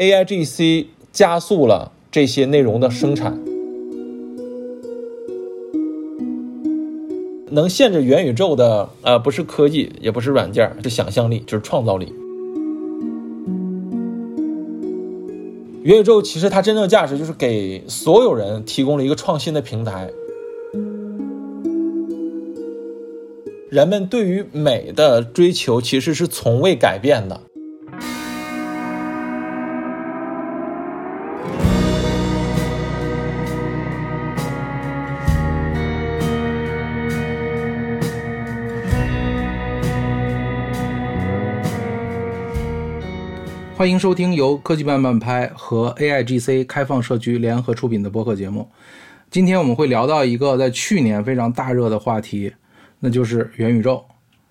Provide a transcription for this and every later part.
AIGC 加速了这些内容的生产，能限制元宇宙的呃不是科技，也不是软件，是想象力，就是创造力。元宇宙其实它真正的价值就是给所有人提供了一个创新的平台。人们对于美的追求其实是从未改变的。欢迎收听由科技慢慢拍和 AIGC 开放社区联合出品的播客节目。今天我们会聊到一个在去年非常大热的话题，那就是元宇宙，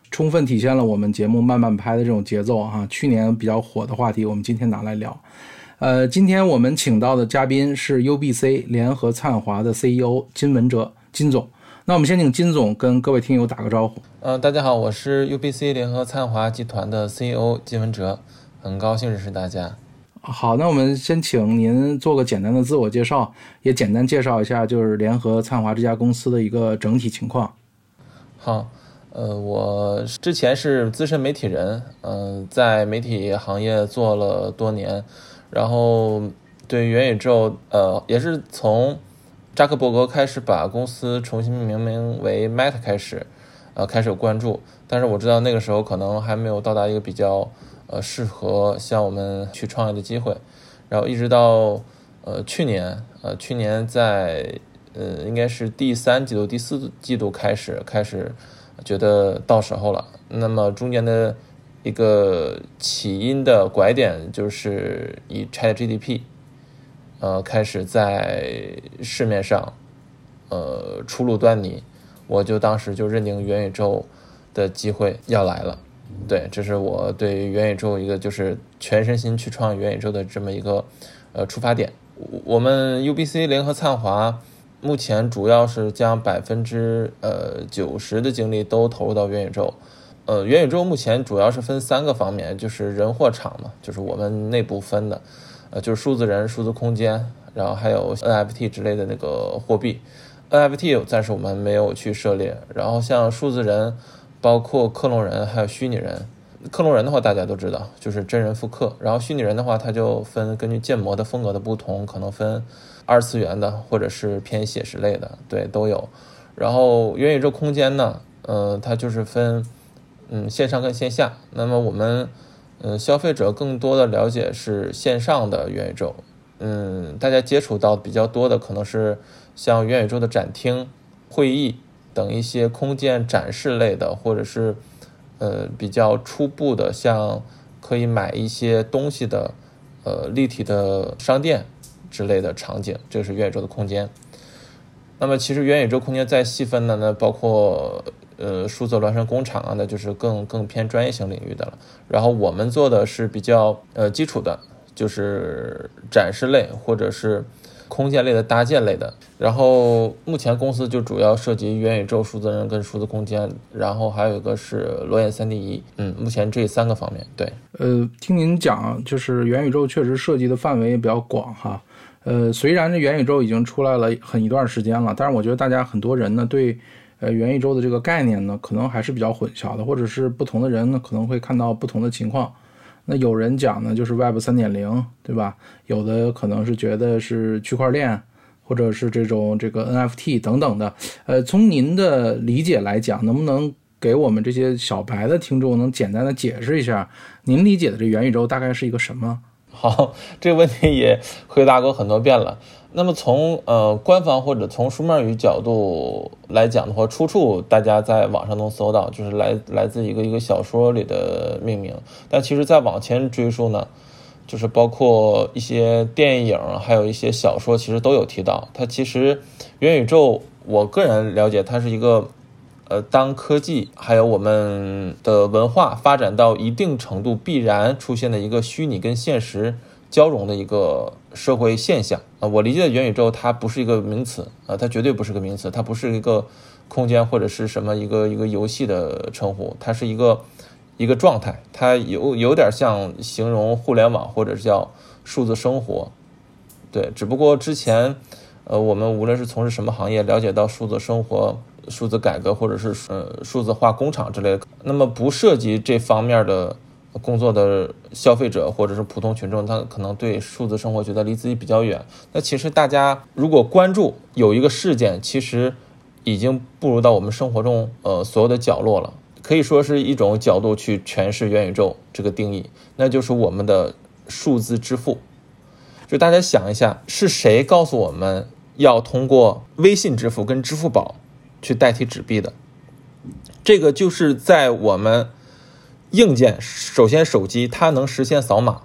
充分体现了我们节目慢慢拍的这种节奏啊。去年比较火的话题，我们今天拿来聊。呃，今天我们请到的嘉宾是 UBC 联合灿华的 CEO 金文哲金总。那我们先请金总跟各位听友打个招呼。嗯，大家好，我是 UBC 联合灿华集团的 CEO 金文哲。很高兴认识大家。好，那我们先请您做个简单的自我介绍，也简单介绍一下就是联合灿华这家公司的一个整体情况。好，呃，我之前是资深媒体人，嗯，在媒体行业做了多年，然后对元宇宙，呃，也是从扎克伯格开始把公司重新命名为 Meta 开始，呃，开始有关注。但是我知道那个时候可能还没有到达一个比较。呃，适合像我们去创业的机会，然后一直到呃去年，呃去年在呃应该是第三季度、第四季度开始开始觉得到时候了。那么中间的一个起因的拐点就是以 ChatGPT，呃开始在市面上呃初露端倪，我就当时就认定元宇宙的机会要来了。对，这是我对元宇宙一个就是全身心去创元宇宙的这么一个呃出发点。我们 UBC 联合灿华目前主要是将百分之呃九十的精力都投入到元宇宙。呃，元宇宙目前主要是分三个方面，就是人货场嘛，就是我们内部分的，呃，就是数字人、数字空间，然后还有 NFT 之类的那个货币。NFT 暂时我们没有去涉猎，然后像数字人。包括克隆人，还有虚拟人。克隆人的话，大家都知道，就是真人复刻。然后虚拟人的话，它就分根据建模的风格的不同，可能分二次元的，或者是偏写实类的，对，都有。然后元宇宙空间呢，呃，它就是分嗯线上跟线下。那么我们嗯消费者更多的了解是线上的元宇宙，嗯，大家接触到比较多的可能是像元宇宙的展厅、会议。等一些空间展示类的，或者是呃比较初步的，像可以买一些东西的呃立体的商店之类的场景，这是元宇宙的空间。那么其实元宇宙空间再细分的呢，包括呃数字孪生工厂啊，那就是更更偏专业性领域的了。然后我们做的是比较呃基础的，就是展示类或者是。空间类的搭建类的，然后目前公司就主要涉及元宇宙、数字人跟数字空间，然后还有一个是裸眼三 D 仪，嗯，目前这三个方面。对，呃，听您讲，就是元宇宙确实涉及的范围也比较广哈。呃，虽然这元宇宙已经出来了很一段时间了，但是我觉得大家很多人呢对呃元宇宙的这个概念呢，可能还是比较混淆的，或者是不同的人呢可能会看到不同的情况。那有人讲呢，就是 Web 三点零，对吧？有的可能是觉得是区块链，或者是这种这个 NFT 等等的。呃，从您的理解来讲，能不能给我们这些小白的听众能简单的解释一下，您理解的这元宇宙大概是一个什么？好，这个问题也回答过很多遍了。那么从呃官方或者从书面语角度来讲的话，出处大家在网上能搜到，就是来来自一个一个小说里的命名。但其实再往前追溯呢，就是包括一些电影，还有一些小说，其实都有提到。它其实元宇宙，我个人了解，它是一个呃，当科技还有我们的文化发展到一定程度，必然出现的一个虚拟跟现实。交融的一个社会现象啊，我理解的元宇宙它不是一个名词啊，它绝对不是个名词，它不是一个空间或者是什么一个一个游戏的称呼，它是一个一个状态，它有有点像形容互联网或者是叫数字生活。对，只不过之前，呃，我们无论是从事什么行业，了解到数字生活、数字改革，或者是呃数字化工厂之类的，那么不涉及这方面的工作的消费者或者是普通群众，他可能对数字生活觉得离自己比较远。那其实大家如果关注有一个事件，其实已经步入到我们生活中呃所有的角落了，可以说是一种角度去诠释元宇宙这个定义，那就是我们的数字支付。就大家想一下，是谁告诉我们要通过微信支付跟支付宝去代替纸币的？这个就是在我们硬件，首先手机它能实现扫码，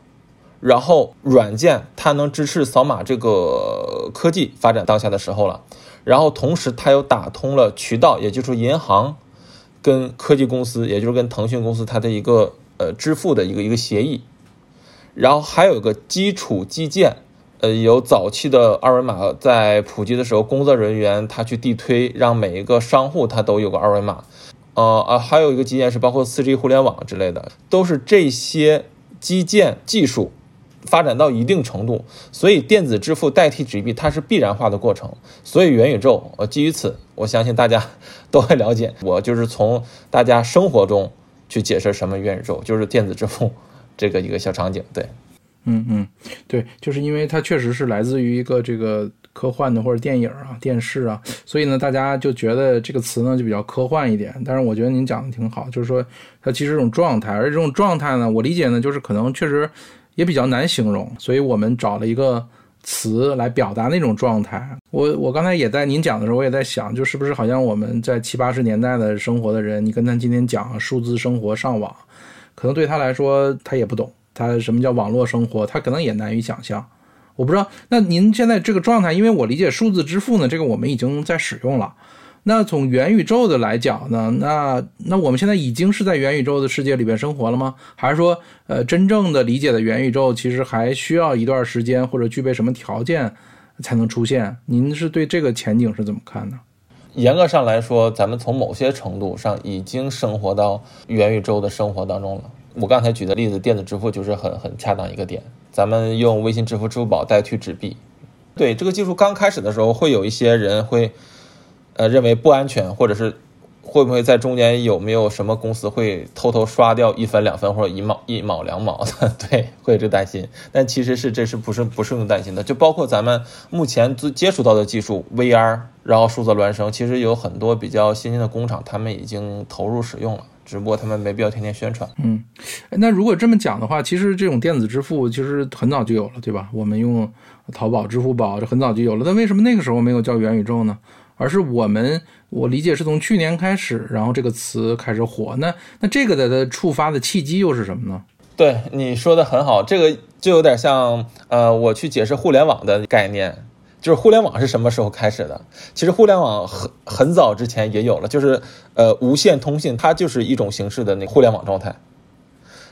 然后软件它能支持扫码这个科技发展当下的时候了，然后同时它又打通了渠道，也就是银行跟科技公司，也就是跟腾讯公司它的一个呃支付的一个一个协议。然后还有个基础基建，呃，有早期的二维码在普及的时候，工作人员他去地推，让每一个商户他都有个二维码，呃啊，还有一个基建是包括四 G 互联网之类的，都是这些基建技术发展到一定程度，所以电子支付代替纸币它是必然化的过程。所以元宇宙，呃，基于此，我相信大家 都会了解。我就是从大家生活中去解释什么元宇宙，就是电子支付。这个一个小场景，对，嗯嗯，对，就是因为它确实是来自于一个这个科幻的或者电影啊、电视啊，所以呢，大家就觉得这个词呢就比较科幻一点。但是我觉得您讲的挺好，就是说它其实这种状态，而这种状态呢，我理解呢就是可能确实也比较难形容，所以我们找了一个词来表达那种状态。我我刚才也在您讲的时候，我也在想，就是不是好像我们在七八十年代的生活的人，你跟他今天讲数字生活、上网。可能对他来说，他也不懂，他什么叫网络生活，他可能也难以想象。我不知道，那您现在这个状态，因为我理解数字支付呢，这个我们已经在使用了。那从元宇宙的来讲呢，那那我们现在已经是在元宇宙的世界里边生活了吗？还是说，呃，真正的理解的元宇宙，其实还需要一段时间或者具备什么条件才能出现？您是对这个前景是怎么看呢？严格上来说，咱们从某些程度上已经生活到元宇宙的生活当中了。我刚才举的例子，电子支付就是很很恰当一个点。咱们用微信支付、支付宝代替纸币，对这个技术刚开始的时候，会有一些人会，呃，认为不安全，或者是。会不会在中间有没有什么公司会偷偷刷掉一分两分或者一毛一毛两毛的？对，会有这担心。但其实是这是不是不是用担心的？就包括咱们目前接接触到的技术 VR，然后数字孪生，其实有很多比较先进的工厂，他们已经投入使用了，只不过他们没必要天天宣传。嗯，那如果这么讲的话，其实这种电子支付其实很早就有了，对吧？我们用淘宝、支付宝，这很早就有了。但为什么那个时候没有叫元宇宙呢？而是我们，我理解是从去年开始，然后这个词开始火。那 那这个的的触发的契机又是什么呢？对你说的很好，这个就有点像呃，我去解释互联网的概念，就是互联网是什么时候开始的？其实互联网很很早之前也有了，就是呃无线通信，它就是一种形式的那互联网状态。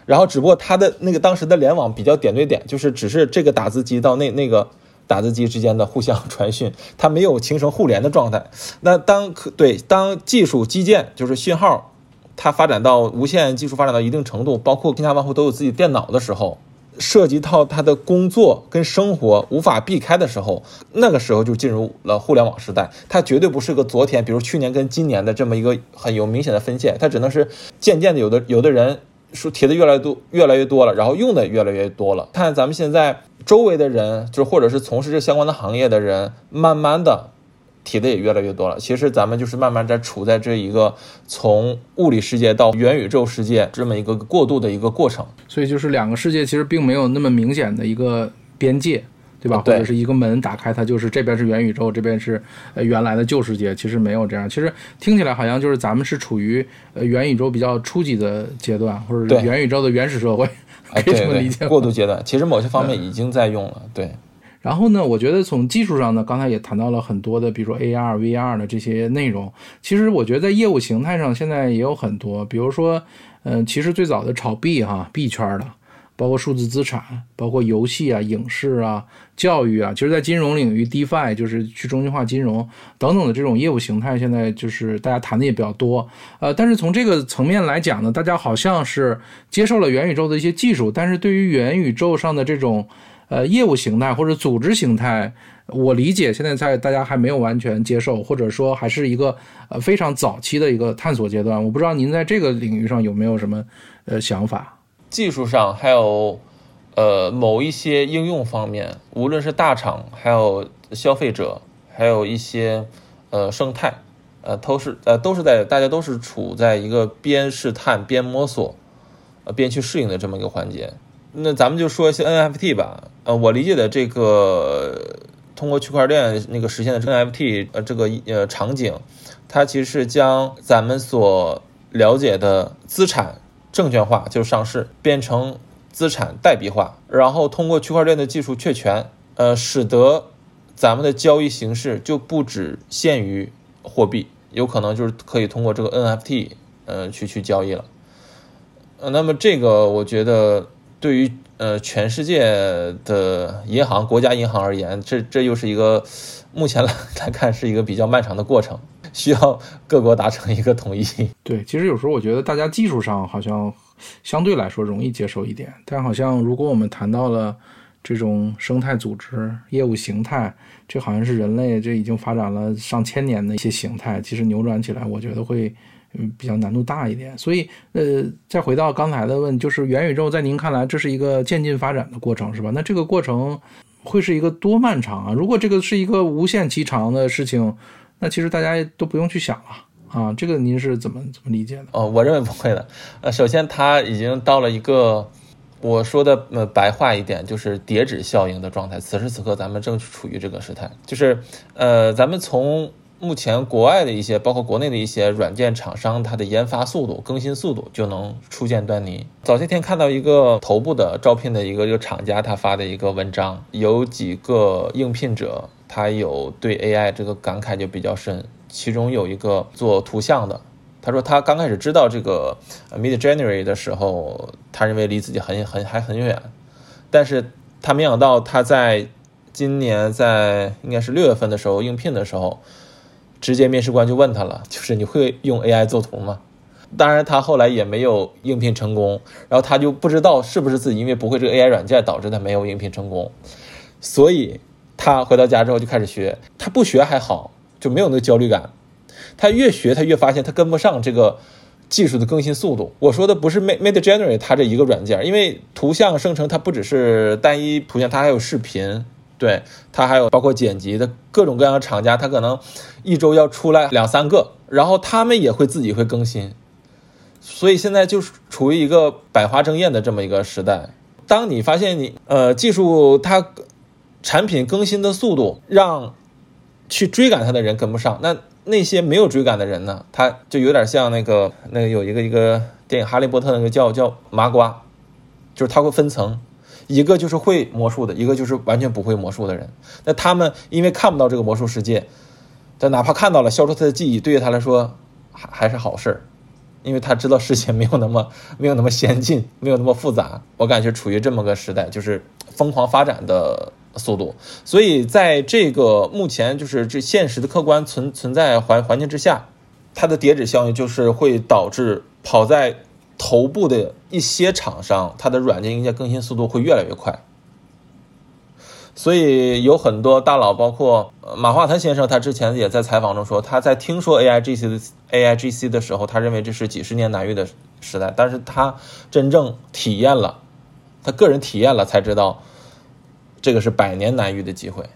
然后只不过它的那个当时的联网比较点对点，就是只是这个打字机到那那个。打字机之间的互相 传讯，它没有形成互联的状态。那当可对当技术基建就是信号，它发展到无线技术发展到一定程度，包括天下万户都有自己电脑的时候，涉及到他的工作跟生活无法避开的时候，那个时候就进入了互联网时代。它绝对不是个昨天，比如去年跟今年的这么一个很有明显的分线，它只能是渐渐的有的有的人说提的越来越多越来越多了，然后用的越来越多了。看咱们现在。周围的人，就或者是从事这相关的行业的人，慢慢的提的也越来越多了。其实咱们就是慢慢在处在这一个从物理世界到元宇宙世界这么一个过渡的一个过程。所以就是两个世界其实并没有那么明显的一个边界，对吧？或者是一个门打开，它就是这边是元宇宙，这边是呃原来的旧世界。其实没有这样。其实听起来好像就是咱们是处于呃元宇宙比较初级的阶段，或者元宇宙的原始社会。可以这么理解，过渡阶段其实某些方面已经在用了。对，然后呢，我觉得从技术上呢，刚才也谈到了很多的，比如说 AR、VR 的这些内容。其实我觉得在业务形态上，现在也有很多，比如说，嗯，其实最早的炒币哈，币圈的。包括数字资产，包括游戏啊、影视啊、教育啊，其实，在金融领域，DeFi 就是去中心化金融等等的这种业务形态，现在就是大家谈的也比较多。呃，但是从这个层面来讲呢，大家好像是接受了元宇宙的一些技术，但是对于元宇宙上的这种呃业务形态或者组织形态，我理解现在在大家还没有完全接受，或者说还是一个呃非常早期的一个探索阶段。我不知道您在这个领域上有没有什么呃想法？技术上还有呃某一些应用方面，无论是大厂，还有消费者，还有一些呃生态，呃都是呃都是在大家都是处在一个边试探边摸索，呃边去适应的这么一个环节。那咱们就说一些 NFT 吧，呃，我理解的这个通过区块链那个实现的 NFT，呃，这个呃场景，它其实是将咱们所了解的资产证券化，就是上市，变成资产代币化，然后通过区块链的技术确权，呃，使得咱们的交易形式就不只限于货币，有可能就是可以通过这个 NFT，呃，去去交易了。呃，那么这个我觉得。对于呃全世界的银行、国家银行而言，这这又是一个目前来 来看是一个比较漫长的过程，需要各国达成一个统一。对，其实有时候我觉得大家技术上好像相对来说容易接受一点，但好像如果我们谈到了这种生态组织、业务形态，这好像是人类这已经发展了上千年的一些形态，其实扭转起来，我觉得会。嗯，比较难度大一点，所以呃，再回到刚才的问，就是元宇宙在您看来，这是一个渐进发展的过程，是吧？那这个过程会是一个多漫长啊？如果这个是一个无限期长的事情，那其实大家都不用去想了啊。这个您是怎么怎么理解的？哦，我认为不会的。呃，首先它已经到了一个我说的呃白话一点，就是叠纸效应的状态。此时此刻，咱们正处于这个时态，就是呃，咱们从。目前国外的一些，包括国内的一些软件厂商，它的研发速度、更新速度就能初见端倪。早些天看到一个头部的招聘的一个一个厂家，他发的一个文章，有几个应聘者，他有对 AI 这个感慨就比较深。其中有一个做图像的，他说他刚开始知道这个 Mid January 的时候，他认为离自己很很还很远，但是他没想到他在今年在应该是六月份的时候应聘的时候。直接面试官就问他了，就是你会用 AI 做图吗？当然，他后来也没有应聘成功，然后他就不知道是不是自己因为不会这个 AI 软件导致他没有应聘成功，所以他回到家之后就开始学。他不学还好，就没有那个焦虑感。他越学，他越发现他跟不上这个技术的更新速度。我说的不是 Mid Mid Journey 它这一个软件，因为图像生成它不只是单一图像，它还有视频。对它还有包括剪辑的各种各样的厂家，它可能一周要出来两三个，然后他们也会自己会更新，所以现在就是处于一个百花争艳的这么一个时代。当你发现你呃技术它产品更新的速度让去追赶它的人跟不上，那那些没有追赶的人呢，他就有点像那个那个有一个一个电影《哈利波特》那个叫叫麻瓜，就是他会分层。一个就是会魔术的，一个就是完全不会魔术的人。那他们因为看不到这个魔术世界，但哪怕看到了，消除他的记忆，对于他来说还还是好事儿，因为他知道世界没有那么没有那么先进，没有那么复杂。我感觉处于这么个时代，就是疯狂发展的速度。所以在这个目前就是这现实的客观存存在环环境之下，它的叠纸效应就是会导致跑在。头部的一些厂商，它的软件硬件更新速度会越来越快，所以有很多大佬，包括马化腾先生，他之前也在采访中说，他在听说 A I G C 的 A I G C 的时候，他认为这是几十年难遇的时代，但是他真正体验了，他个人体验了才知道，这个是百年难遇的机会，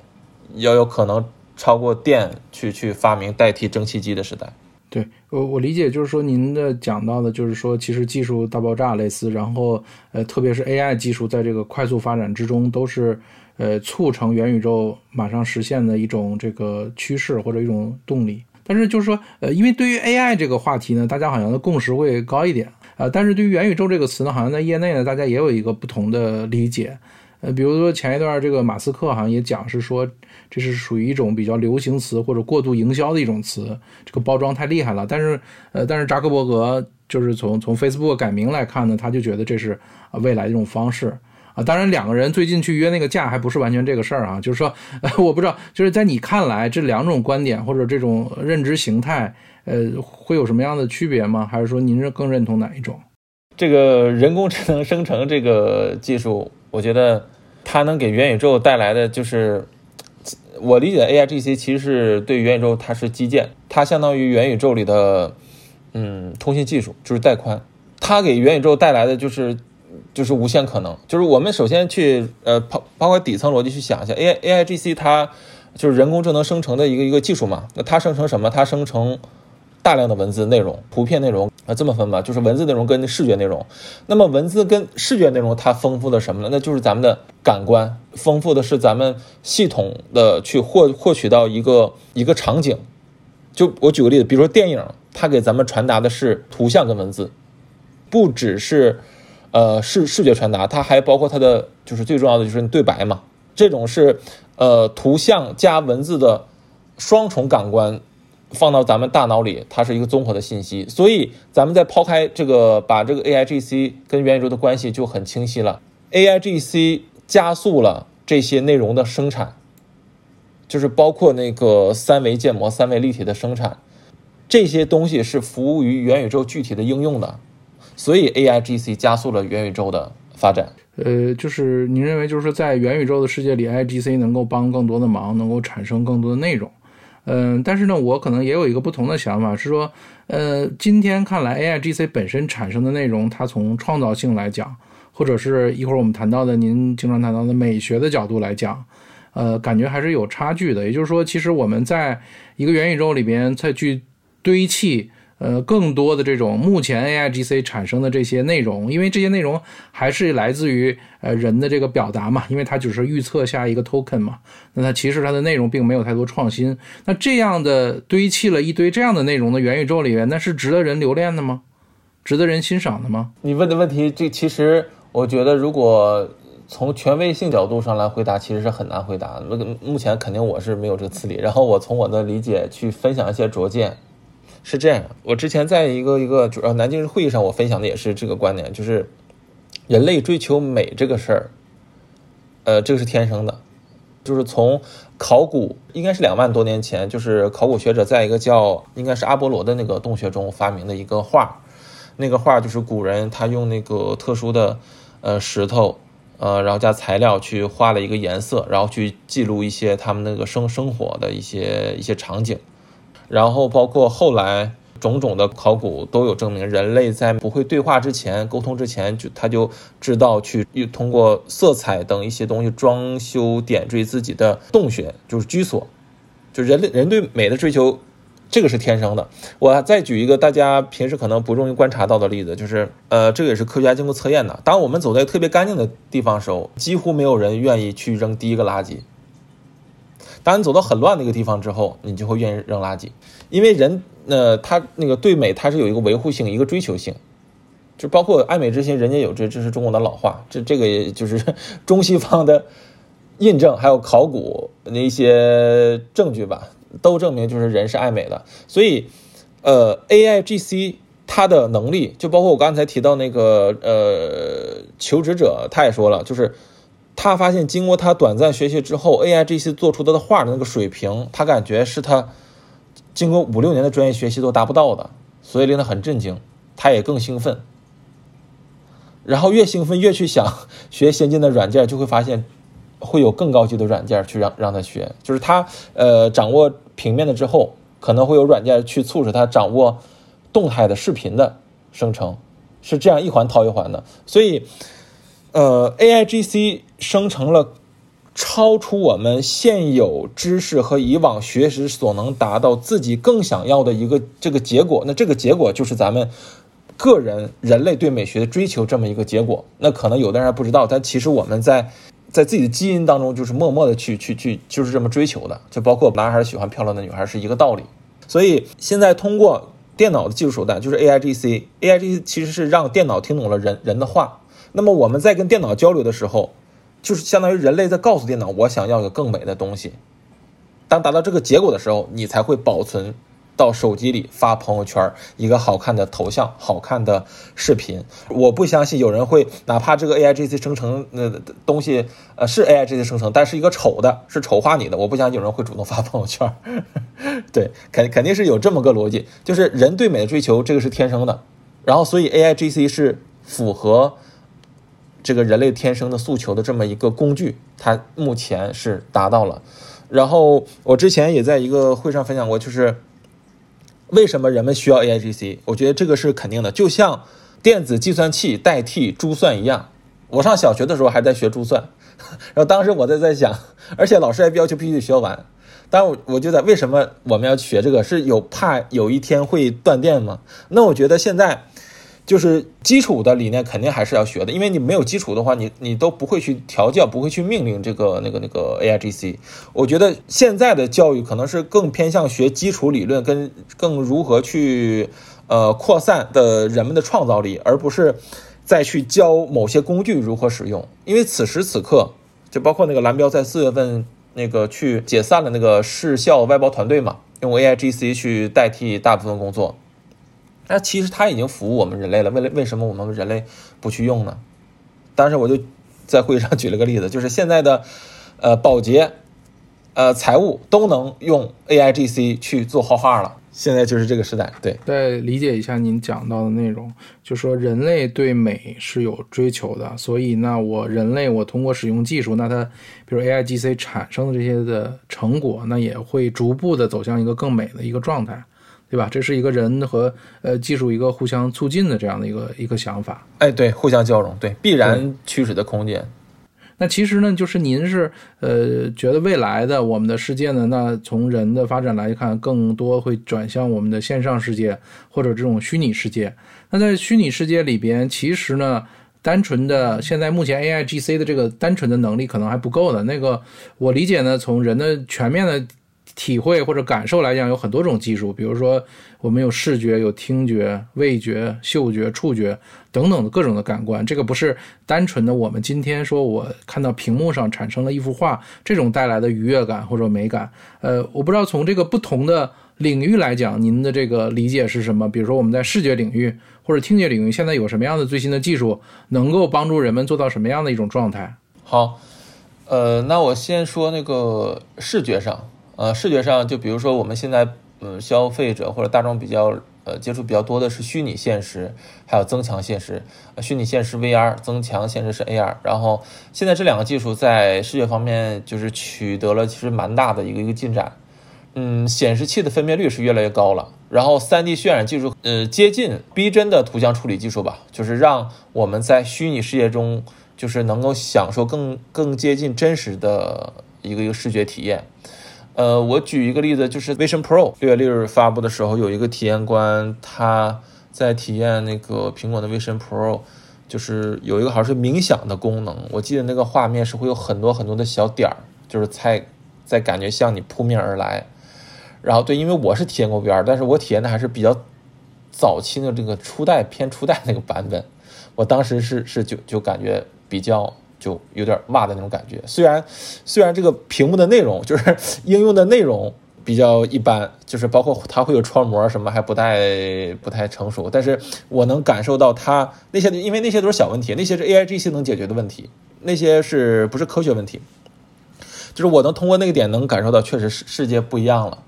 要有可能超过电去去发明代替蒸汽机的时代。对我我理解就是说您的讲到的，就是说其实技术大爆炸类似，然后呃特别是 AI 技术在这个快速发展之中，都是呃促成元宇宙马上实现的一种这个趋势或者一种动力。但是就是说呃因为对于 AI 这个话题呢，大家好像的共识会高一点啊，但是对于元宇宙这个词呢，好像在业内呢大家也有一个不同的理解。呃，比如说前一段这个马斯克好像也讲是说，这是属于一种比较流行词或者过度营销的一种词，这个包装太厉害了。但是，呃，但是扎克伯格就是从从 Facebook 改名来看呢，他就觉得这是未来一种方式啊。当然，两个人最近去约那个架还不是完全这个事儿啊。就是说，我不知道，就是在你看来这两种观点或者这种认知形态，呃，会有什么样的区别吗？还是说您是更认同哪一种？这个人工智能生成这个技术。我觉得，它能给元宇宙带来的就是，我理解的 AIGC 其实是对元宇宙它是基建，它相当于元宇宙里的嗯通信技术，就是带宽，它给元宇宙带来的就是就是无限可能。就是我们首先去呃包包括底层逻辑去想一下，AI AIGC 它就是人工智能生成的一个一个技术嘛，那它生成什么？它生成大量的文字内容、图片内容啊，这么分吧，就是文字内容跟视觉内容。那么文字跟视觉内容它丰富的什么呢？那就是咱们的感官，丰富的是咱们系统的去获获取到一个一个场景。就我举个例子，比如说电影，它给咱们传达的是图像跟文字，不只是呃视视觉传达，它还包括它的就是最重要的就是对白嘛。这种是呃图像加文字的双重感官放到咱们大脑里，它是一个综合的信息。所以咱们再抛开这个，把这个 AIGC 跟元宇宙的关系就很清晰了。AIGC 加速了这些内容的生产，就是包括那个三维建模、三维立体的生产，这些东西是服务于元宇宙具体的应用的。所以 AIGC 加速了元宇宙的发展。呃，就是您认为，就是在元宇宙的世界里，IGC 能够帮更多的忙，能够产生更多的内容。嗯、但是呢，我可能也有一个不同的想法，是说，呃，今天看来 AIGC 本身产生的内容，它从创造性来讲，或者是一会儿我们谈到的您经常谈到的美学的角度来讲，呃，感觉还是有差距的。也就是说，其实我们在一个元宇宙里边再去堆砌。呃，更多的这种目前 AIGC 产生的这些内容，因为这些内容还是来自于呃人的这个表达嘛，因为它只是预测下一个 token 嘛，那它其实它的内容并没有太多创新。那这样的堆砌了一堆这样的内容的元宇宙里面，那是值得人留恋的吗？值得人欣赏的吗？你问的问题，这其实我觉得，如果从权威性角度上来回答，其实是很难回答。那个目前肯定我是没有这个资历，然后我从我的理解去分享一些拙见。是这样，我之前在一个一个主要南京市会议上，我分享的也是这个观点，就是人类追求美这个事儿，呃，这个是天生的，就是从考古应该是两万多年前，就是考古学者在一个叫应该是阿波罗的那个洞穴中发明的一个画，那个画就是古人他用那个特殊的呃石头，呃，然后加材料去画了一个颜色，然后去记录一些他们那个生生活的一些一些场景。然后包括后来种种的考古都有证明，人类在不会对话之前、沟通之前，就他就知道去通过色彩等一些东西装修点缀自己的洞穴，就是居所。就人类人对美的追求，这个是天生的。我再举一个大家平时可能不容易观察到的例子，就是呃，这个也是科学家经过测验的。当我们走在特别干净的地方的时候，几乎没有人愿意去扔第一个垃圾。当你走到很乱的一个地方之后，你就会愿意扔垃圾，因为人，呃，他那个对美，它是有一个维护性，一个追求性，就包括爱美之心，人家有这，这是中国的老话，这这个也就是中西方的印证，还有考古那些证据吧，都证明就是人是爱美的。所以，呃，AIGC 它的能力，就包括我刚才提到那个呃求职者，他也说了，就是。他发现，经过他短暂学习之后，AIGC 做出他的画的那个水平，他感觉是他经过五六年的专业学习都达不到的，所以令他很震惊，他也更兴奋。然后越兴奋越去想学先进的软件，就会发现会有更高级的软件去让让他学。就是他呃掌握平面的之后，可能会有软件去促使他掌握动态的视频的生成，是这样一环套一环的。所以。呃，AIGC 生成了超出我们现有知识和以往学识所能达到自己更想要的一个这个结果。那这个结果就是咱们个人人类对美学的追求这么一个结果。那可能有的人还不知道，但其实我们在在自己的基因当中就是默默的去去去就是这么追求的。就包括男孩喜欢漂亮的女孩是一个道理。所以现在通过电脑的技术手段，就是 AIGC，AIGC 其实是让电脑听懂了人人的话。那么我们在跟电脑交流的时候，就是相当于人类在告诉电脑，我想要个更美的东西。当达到这个结果的时候，你才会保存到手机里发朋友圈一个好看的头像、好看的视频。我不相信有人会，哪怕这个 AIGC 生成呃东西呃是 AIGC 生成，但是一个丑的，是丑化你的，我不相信有人会主动发朋友圈。对，肯肯定是有这么个逻辑，就是人对美的追求，这个是天生的。然后，所以 AIGC 是符合。这个人类天生的诉求的这么一个工具，它目前是达到了。然后我之前也在一个会上分享过，就是为什么人们需要 AIGC？我觉得这个是肯定的，就像电子计算器代替珠算一样。我上小学的时候还在学珠算，然后当时我在在想，而且老师还要求必须得学完。但我我觉得为什么我们要学这个？是有怕有一天会断电吗？那我觉得现在。就是基础的理念肯定还是要学的，因为你没有基础的话，你你都不会去调教，不会去命令这个那个那个 AIGC。我觉得现在的教育可能是更偏向学基础理论，跟更如何去呃扩散的人们的创造力，而不是再去教某些工具如何使用。因为此时此刻，就包括那个蓝标在四月份那个去解散了那个视效外包团队嘛，用 AIGC 去代替大部分工作。那其实它已经服务我们人类了，为了为什么我们人类不去用呢？当时我就在会议上 举了个例子，就是现在的呃保洁、呃财务都能用 AIGC 去做画画了。现在就是这个时代。对，再理解一下您讲到的内容，就说人类对美是有追求的，所以那我人类我通过使用技术，那它比如 AIGC 产生的这些的成果，那也会逐步的走向一个更美的一个状态。对吧？这是一个人和呃技术一个互相促进的这样的一个一个想法。哎，对，互相交融，对，必然驱使的空间。那其实呢，就是您是呃觉得未来的我们的世界呢，那从人的发展来看，更多会转向我们的线上世界或者这种虚拟世界。那在虚拟世界里边，其实呢，单纯的现在目前 A I G C 的这个单纯的能力可能还不够的。那个我理解呢，从人的全面的。体会或者感受来讲，有很多种技术，比如说我们有视觉、有听觉、味觉、嗅觉、触觉等等的各种的感官。这个不是单纯的我们今天说我看到屏幕上产生了一幅画这种带来的愉悦感或者美感。呃，我不知道从这个不同的领域来讲，您的这个理解是什么？比如说我们在视觉领域或者听觉领域，现在有什么样的最新的技术能够帮助人们做到什么样的一种状态？好，呃，那我先说那个视觉上。呃，视觉上就比如说我们现在，嗯，消费者或者大众比较呃接触比较多的是虚拟现实，还有增强现实。呃虚拟现实 VR，增强现实是 AR。然后现在这两个技术在视觉方面就是取得了其实蛮大的一个一个进展。嗯，显示器的分辨率是越来越高了。然后 3D 渲染技术，呃，接近逼真的图像处理技术吧，就是让我们在虚拟世界中就是能够享受更更接近真实的一个一个视觉体验。呃，我举一个例子，就是 Vision Pro 六月六日发布的时候，有一个体验官他在体验那个苹果的 Vision Pro，就是有一个好像是冥想的功能。我记得那个画面是会有很多很多的小点儿，就是在在感觉向你扑面而来。然后对，因为我是体验过 VR，但是我体验的还是比较早期的这个初代偏初代那个版本，我当时是是就就感觉比较。就有点哇的那种感觉，虽然虽然这个屏幕的内容就是应用的内容比较一般，就是包括它会有窗膜什么还不太不太成熟，但是我能感受到它那些，因为那些都是小问题，那些是 A I G C 能解决的问题，那些是不是科学问题？就是我能通过那个点能感受到，确实世世界不一样了。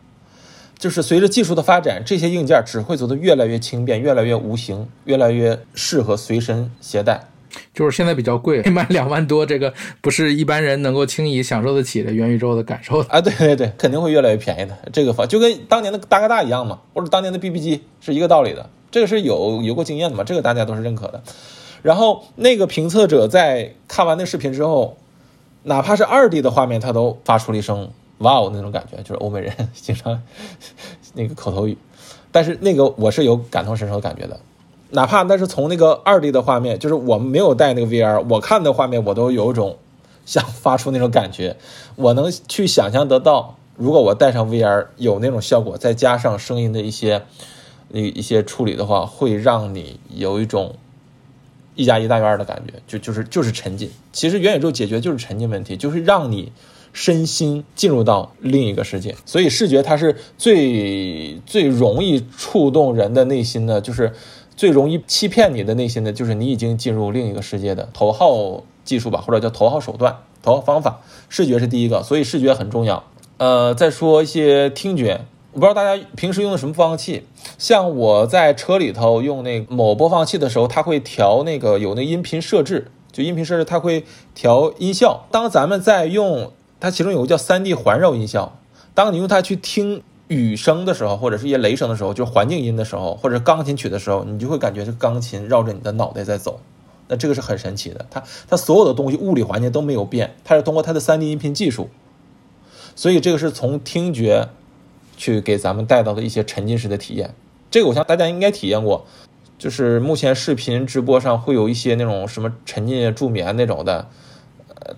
就是随着技术的发展，这些硬件只会走得越来越轻便，越来越无形，越来越适合随身携带。就是现在比较贵，卖两万多，这个不是一般人能够轻易享受得起的元宇宙的感受的啊！对对对，肯定会越来越便宜的。这个方就跟当年的大哥大一样嘛，或者当年的 BB 机是一个道理的。这个是有有过经验的嘛，这个大家都是认可的。然后那个评测者在看完那视频之后，哪怕是二 D 的画面，他都发出了一声“哇哦”那种感觉，就是欧美人经常那个口头语。但是那个我是有感同身受的感觉的。哪怕那是从那个二 D 的画面，就是我们没有带那个 VR，我看的画面我都有一种想发出那种感觉。我能去想象得到，如果我带上 VR 有那种效果，再加上声音的一些一一些处理的话，会让你有一种一加一大于二的感觉，就就是就是沉浸。其实元宇宙解决就是沉浸问题，就是让你身心进入到另一个世界。所以视觉它是最最容易触动人的内心的，就是。最容易欺骗你的内心的，就是你已经进入另一个世界的头号技术吧，或者叫头号手段、头号方法。视觉是第一个，所以视觉很重要。呃，再说一些听觉，我不知道大家平时用的什么播放器。像我在车里头用那某播放器的时候，它会调那个有那音频设置。就音频设置它会调音效。当咱们在用它，其中有个叫三 D 环绕音效，当你用它去听雨声的时候，或者是一些雷声的时候，就是环境音的时候，或者钢琴曲的时候，你就会感觉这钢琴绕着你的脑袋在走。那这个是很神奇的，它它所有的东西物理环境都没有变，它是通过它的三 D 音频技术，所以这个是从听觉去给咱们带到的一些沉浸式的体验。这个我想大家应该体验过，就是目前视频直播上会有一些那种什么沉浸助眠那种的，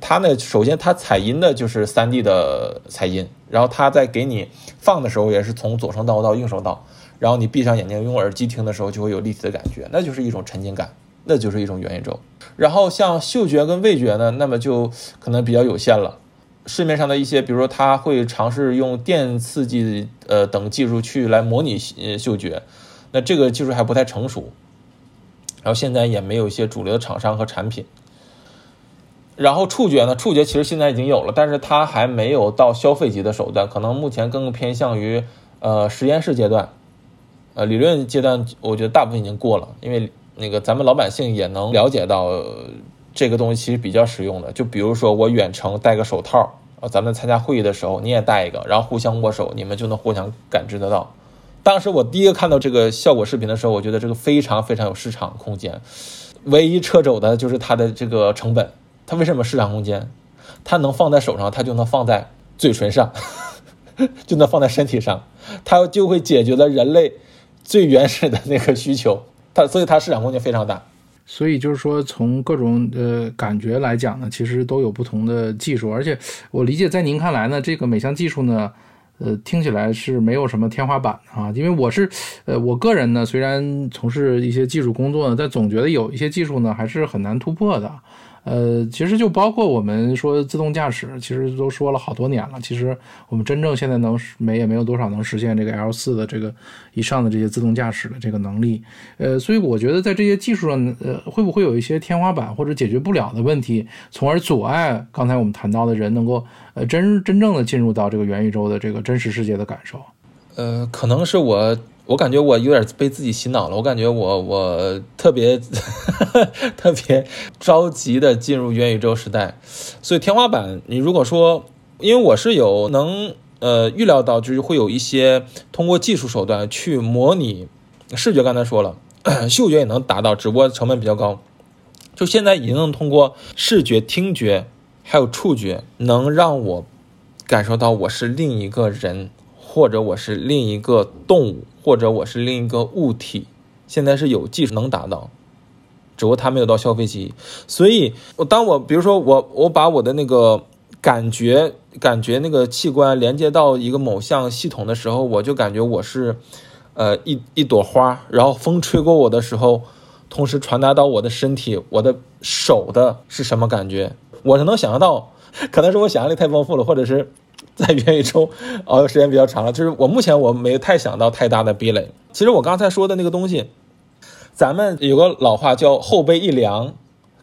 它呢首先它采音的就是三 D 的采音，然后它在给你放的时候也是从左声道到右声道，然后你闭上眼睛用耳机听的时候就会有立体的感觉，那就是一种沉浸感。那就是一种元宇宙，然后像嗅觉跟味觉呢，那么就可能比较有限了。市面上的一些，比如说他会尝试用电刺激呃等技术去来模拟嗅觉，那这个技术还不太成熟。然后现在也没有一些主流的厂商和产品。然后触觉呢，触觉其实现在已经有了，但是它还没有到消费级的手段，可能目前更偏向于呃实验室阶段，呃理论阶段，我觉得大部分已经过了，因为。那个咱们老百姓也能了解到，这个东西其实比较实用的。就比如说我远程戴个手套，啊，咱们参加会议的时候你也戴一个，然后互相握手，你们就能互相感知得到。当时我第一个看到这个效果视频的时候，我觉得这个非常非常有市场空间。唯一掣肘的就是它的这个成本。它为什么市场空间？它能放在手上，它就能放在嘴唇上，就能放在身体上，它就会解决了人类最原始的那个需求。它所以它市场空间非常大，所以就是说从各种呃感觉来讲呢，其实都有不同的技术，而且我理解在您看来呢，这个每项技术呢，呃听起来是没有什么天花板啊，因为我是呃我个人呢虽然从事一些技术工作呢，但总觉得有一些技术呢还是很难突破的。呃，其实就包括我们说自动驾驶，其实都说了好多年了。其实我们真正现在能没也没有多少能实现这个 L 四的这个以上的这些自动驾驶的这个能力。呃，所以我觉得在这些技术上，呃，会不会有一些天花板或者解决不了的问题，从而阻碍刚才我们谈到的人能够呃真真正的进入到这个元宇宙的这个真实世界的感受？呃，可能是我。我感觉我有点被自己洗脑了。我感觉我我特别 特别着急的进入元宇宙时代，所以天花板，你如果说，因为我是有能呃预料到，就是会有一些通过技术手段去模拟视觉，刚才说了，嗅觉也能达到，只不过成本比较高。就现在已经能通过视觉、听觉还有触觉，能让我感受到我是另一个人。或者我是另一个动物，或者我是另一个物体，现在是有技术能达到，只不过它没有到消费级。所以，我当我比如说我我把我的那个感觉感觉那个器官连接到一个某项系统的时候，我就感觉我是呃一一朵花，然后风吹过我的时候，同时传达到我的身体，我的手的是什么感觉？我是能想象到，可能是我想象力太丰富了，或者是。在元宇宙熬的时间比较长了，就是我目前我没太想到太大的壁垒。其实我刚才说的那个东西，咱们有个老话叫后背一凉，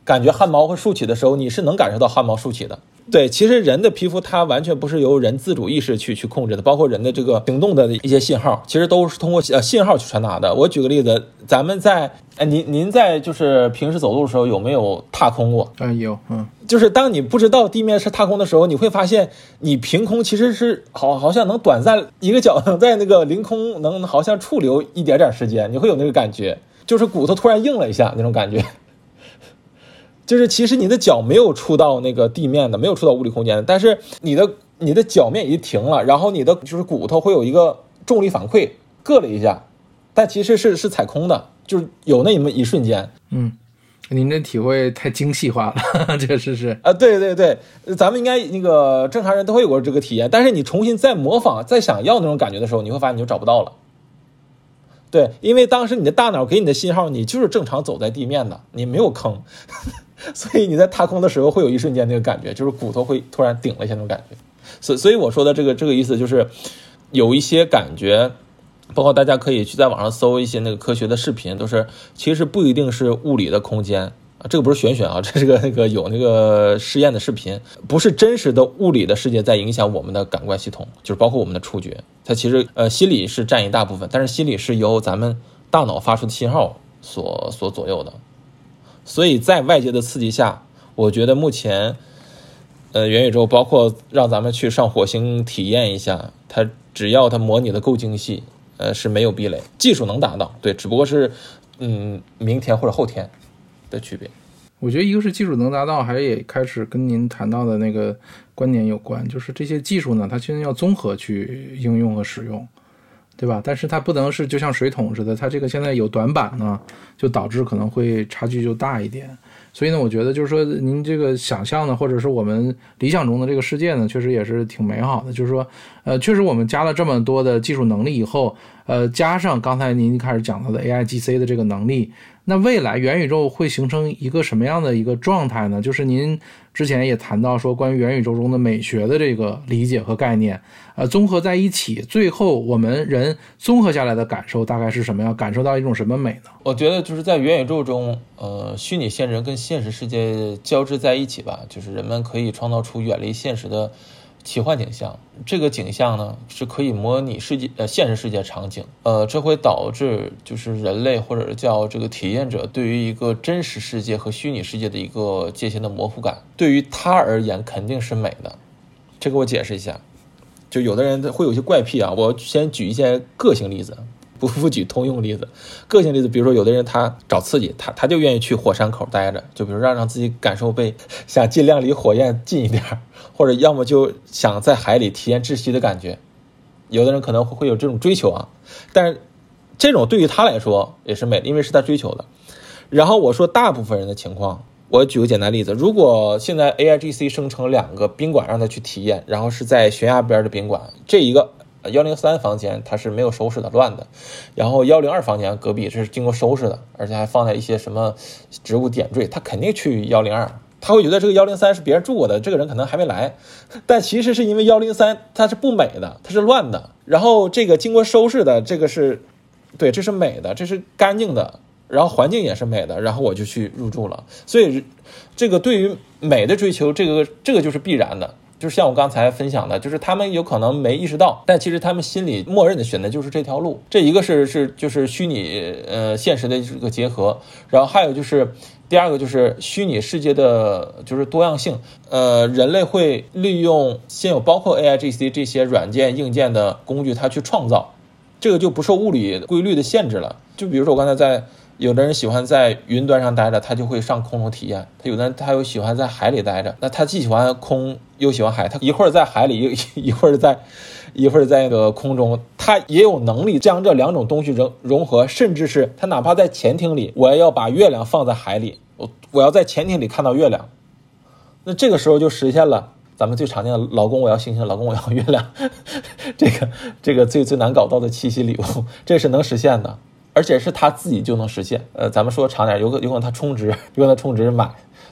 感觉汗毛会竖起的时候，你是能感受到汗毛竖起的。对，其实人的皮肤它完全不是由人自主意识去去控制的，包括人的这个行动的一些信号，其实都是通过呃信号去传达的。我举个例子，咱们在哎，您您在就是平时走路的时候有没有踏空过？嗯，有，嗯，就是当你不知道地面是踏空的时候，你会发现你凭空其实是好好像能短暂一个脚能在那个凌空能好像触留一点点时间，你会有那个感觉，就是骨头突然硬了一下那种感觉。就是其实你的脚没有触到那个地面的，没有触到物理空间，但是你的你的脚面已经停了，然后你的就是骨头会有一个重力反馈，硌了一下，但其实是是踩空的，就是有那么一瞬间。嗯，您这体会太精细化了，确实是啊，对对对，咱们应该那个正常人都会有过这个体验，但是你重新再模仿、再想要那种感觉的时候，你会发现你就找不到了。对，因为当时你的大脑给你的信号，你就是正常走在地面的，你没有坑。所以你在踏空的时候会有一瞬间那个感觉，就是骨头会突然顶了一下那种感觉。所所以我说的这个这个意思就是，有一些感觉，包括大家可以去在网上搜一些那个科学的视频，都是其实不一定是物理的空间啊，这个不是玄学啊，这是个那个有那个实验的视频，不是真实的物理的世界在影响我们的感官系统，就是包括我们的触觉，它其实呃心理是占一大部分，但是心理是由咱们大脑发出的信号所所左右的。所以在外界的刺激下，我觉得目前，呃，元宇宙包括让咱们去上火星体验一下，它只要它模拟的够精细，呃，是没有壁垒，技术能达到，对，只不过是，嗯，明天或者后天的区别。我觉得一个是技术能达到，还也开始跟您谈到的那个观点有关，就是这些技术呢，它现在要综合去应用和使用。对吧？但是它不能是就像水桶似的，它这个现在有短板呢，就导致可能会差距就大一点。所以呢，我觉得就是说，您这个想象呢，或者是我们理想中的这个世界呢，确实也是挺美好的。就是说，呃，确实我们加了这么多的技术能力以后，呃，加上刚才您开始讲到的 A I G C 的这个能力。那未来元宇宙会形成一个什么样的一个状态呢？就是您之前也谈到说，关于元宇宙中的美学的这个理解和概念，呃，综合在一起，最后我们人综合下来的感受大概是什么样？感受到一种什么美呢？我觉得就是在元宇宙中，呃，虚拟现实跟现实世界交织在一起吧，就是人们可以创造出远离现实的。奇幻景象，这个景象呢是可以模拟世界呃现实世界场景，呃，这会导致就是人类或者叫这个体验者对于一个真实世界和虚拟世界的一个界限的模糊感，对于他而言肯定是美的。这个我解释一下，就有的人会有些怪癖啊，我先举一些个性例子。不 不举通用例子，个性例子，比如说有的人他找刺激，他他就愿意去火山口待着，就比如让让自己感受被想尽量离火焰近一点，或者要么就想在海里体验窒息的感觉。有的人可能会会有这种追求啊，但是这种对于他来说也是美，因为是他追求的。然后我说大部分人的情况，我举个简单例子，如果现在 A I G C 生成两个宾馆让他去体验，然后是在悬崖边的宾馆，这一个。幺零三房间它是没有收拾的乱的，然后幺零二房间隔壁这是经过收拾的，而且还放在一些什么植物点缀，他肯定去幺零二，他会觉得这个幺零三是别人住过的，这个人可能还没来，但其实是因为幺零三它是不美的，它是乱的，然后这个经过收拾的这个是，对，这是美的，这是干净的，然后环境也是美的，然后我就去入住了，所以这个对于美的追求，这个这个就是必然的。就是像我刚才分享的，就是他们有可能没意识到，但其实他们心里默认的选的就是这条路。这一个是是就是虚拟呃现实的这个结合，然后还有就是第二个就是虚拟世界的就是多样性。呃，人类会利用现有包括 A I G C 这些软件硬件的工具，它去创造，这个就不受物理规律的限制了。就比如说我刚才在。有的人喜欢在云端上待着，他就会上空中体验；他有的人他又喜欢在海里待着，那他既喜欢空又喜欢海，他一会儿在海里，一 一会儿在，一会儿在那个空中，他也有能力将这两种东西融融合，甚至是他哪怕在潜艇里，我也要把月亮放在海里，我我要在潜艇里看到月亮，那这个时候就实现了咱们最常见的“老公我要星星，老公我要月亮”，这个这个最最难搞到的七夕礼物，这是能实现的。而且是他自己就能实现，呃，咱们说长点，有可有可能他充值，有可能充值买，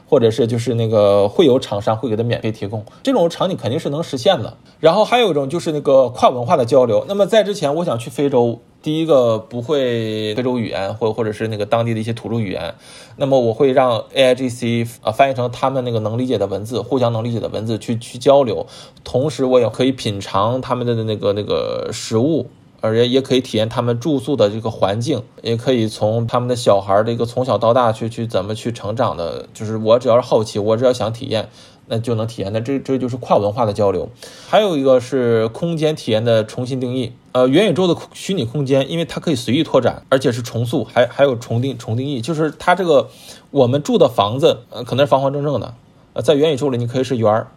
或者是就是那个会有厂商会给他免费提供，这种场景肯定是能实现的。然后还有一种就是那个跨文化的交流。那么在之前，我想去非洲，第一个不会非洲语言，或或者是那个当地的一些土著语言，那么我会让 A I G C 啊翻译成他们那个能理解的文字，互相能理解的文字去去交流，同时我也可以品尝他们的那个那个食物。而且也可以体验他们住宿的这个环境，也可以从他们的小孩的一个从小到大去去怎么去成长的，就是我只要是好奇，我只要想体验，那就能体验。那这这就是跨文化的交流。还有一个是空间体验的重新定义。呃，元宇宙的虚拟空间，因为它可以随意拓展，而且是重塑，还还有重定重定义，就是它这个我们住的房子，呃，可能是方方正正的，呃，在元宇宙里你可以是圆儿。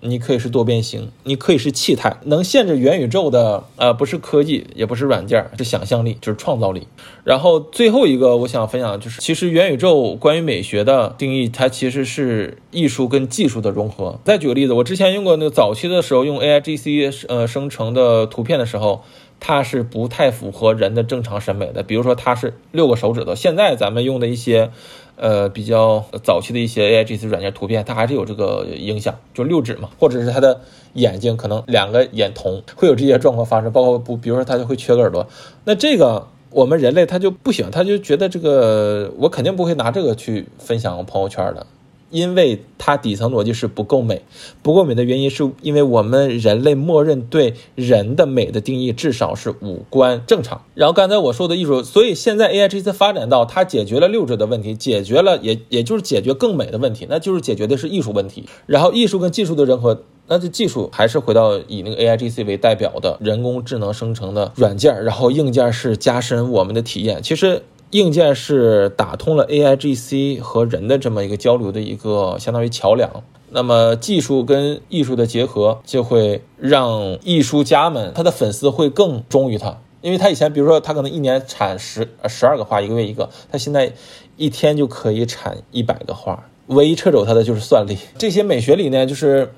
你可以是多边形，你可以是气态，能限制元宇宙的，呃，不是科技，也不是软件，是想象力，就是创造力。然后最后一个我想分享的就是，其实元宇宙关于美学的定义，它其实是艺术跟技术的融合。再举个例子，我之前用过那个早期的时候用 A I G C 呃生成的图片的时候，它是不太符合人的正常审美的，比如说它是六个手指头，现在咱们用的一些。呃，比较早期的一些 A I G C 软件图片，它还是有这个影响，就六指嘛，或者是它的眼睛可能两个眼瞳会有这些状况发生，包括不，比如说它就会缺个耳朵，那这个我们人类他就不行，他就觉得这个我肯定不会拿这个去分享朋友圈的，因为它底层逻辑是不够美，不够美的原因是因为我们人类默认对人的美的定义至少是五官正常。然后刚才我说的艺术，所以现在 AI 这次发展到它解决了六者的问题，解决了也也就是解决更美的问题，那就是解决的是艺术问题。然后艺术跟技术的融合，那这技术还是回到以那个 AIGC 为代表的人工智能生成的软件，然后硬件是加深我们的体验。其实。硬件是打通了 AIGC 和人的这么一个交流的一个相当于桥梁，那么技术跟艺术的结合就会让艺术家们他的粉丝会更忠于他，因为他以前比如说他可能一年产十十二个画，一个月一个，他现在一天就可以产一百个画，唯一掣肘他的就是算力。这些美学理念就是，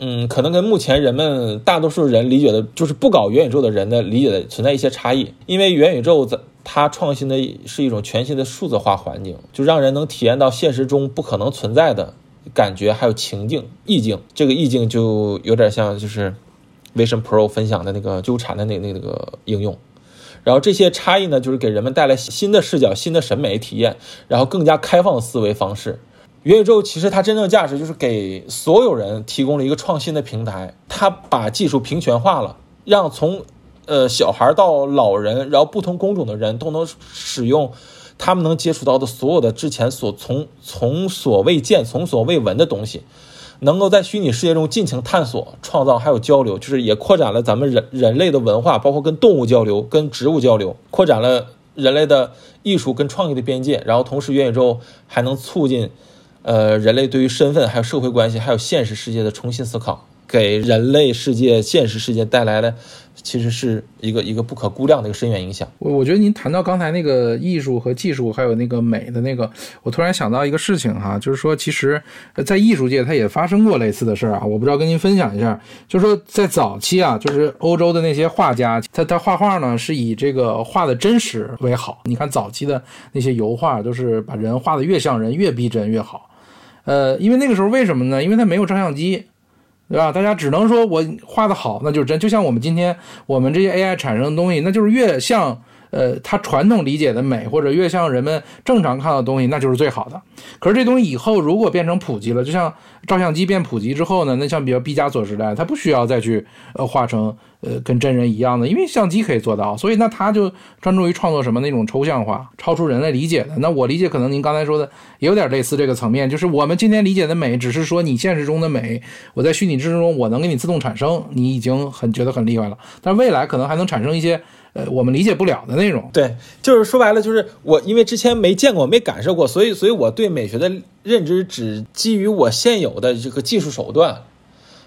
嗯，可能跟目前人们大多数人理解的，就是不搞元宇宙的人的理解的存在一些差异，因为元宇宙在。它创新的是一种全新的数字化环境，就让人能体验到现实中不可能存在的感觉，还有情境、意境。这个意境就有点像就是 Vision Pro 分享的那个纠缠的那那个应用。然后这些差异呢，就是给人们带来新的视角、新的审美体验，然后更加开放的思维方式。元宇宙其实它真正的价值就是给所有人提供了一个创新的平台，它把技术平权化了，让从呃，小孩到老人，然后不同工种的人都能使用他们能接触到的所有的之前所从从所未见、从所未闻的东西，能够在虚拟世界中尽情探索、创造，还有交流，就是也扩展了咱们人人类的文化，包括跟动物交流、跟植物交流，扩展了人类的艺术跟创意的边界。然后同时，元宇宙还能促进呃人类对于身份、还有社会关系、还有现实世界的重新思考，给人类世界、现实世界带来了。其实是一个一个不可估量的一个深远影响。我我觉得您谈到刚才那个艺术和技术，还有那个美的那个，我突然想到一个事情哈，就是说，其实，在艺术界它也发生过类似的事儿啊。我不知道跟您分享一下，就是说，在早期啊，就是欧洲的那些画家，他他画画呢是以这个画的真实为好。你看早期的那些油画，都是把人画的越像人越逼真越好。呃，因为那个时候为什么呢？因为他没有照相机。对吧？大家只能说我画的好，那就是真。就像我们今天我们这些 AI 产生的东西，那就是越像。呃，它传统理解的美，或者越像人们正常看到的东西，那就是最好的。可是这东西以后如果变成普及了，就像照相机变普及之后呢，那像比如毕加索时代，他不需要再去呃画成呃跟真人一样的，因为相机可以做到。所以那他就专注于创作什么那种抽象化、超出人类理解的。那我理解可能您刚才说的也有点类似这个层面，就是我们今天理解的美，只是说你现实中的美，我在虚拟之中我能给你自动产生，你已经很觉得很厉害了。但未来可能还能产生一些。呃，我们理解不了的内容，对，就是说白了，就是我因为之前没见过，没感受过，所以，所以我对美学的认知只基于我现有的这个技术手段。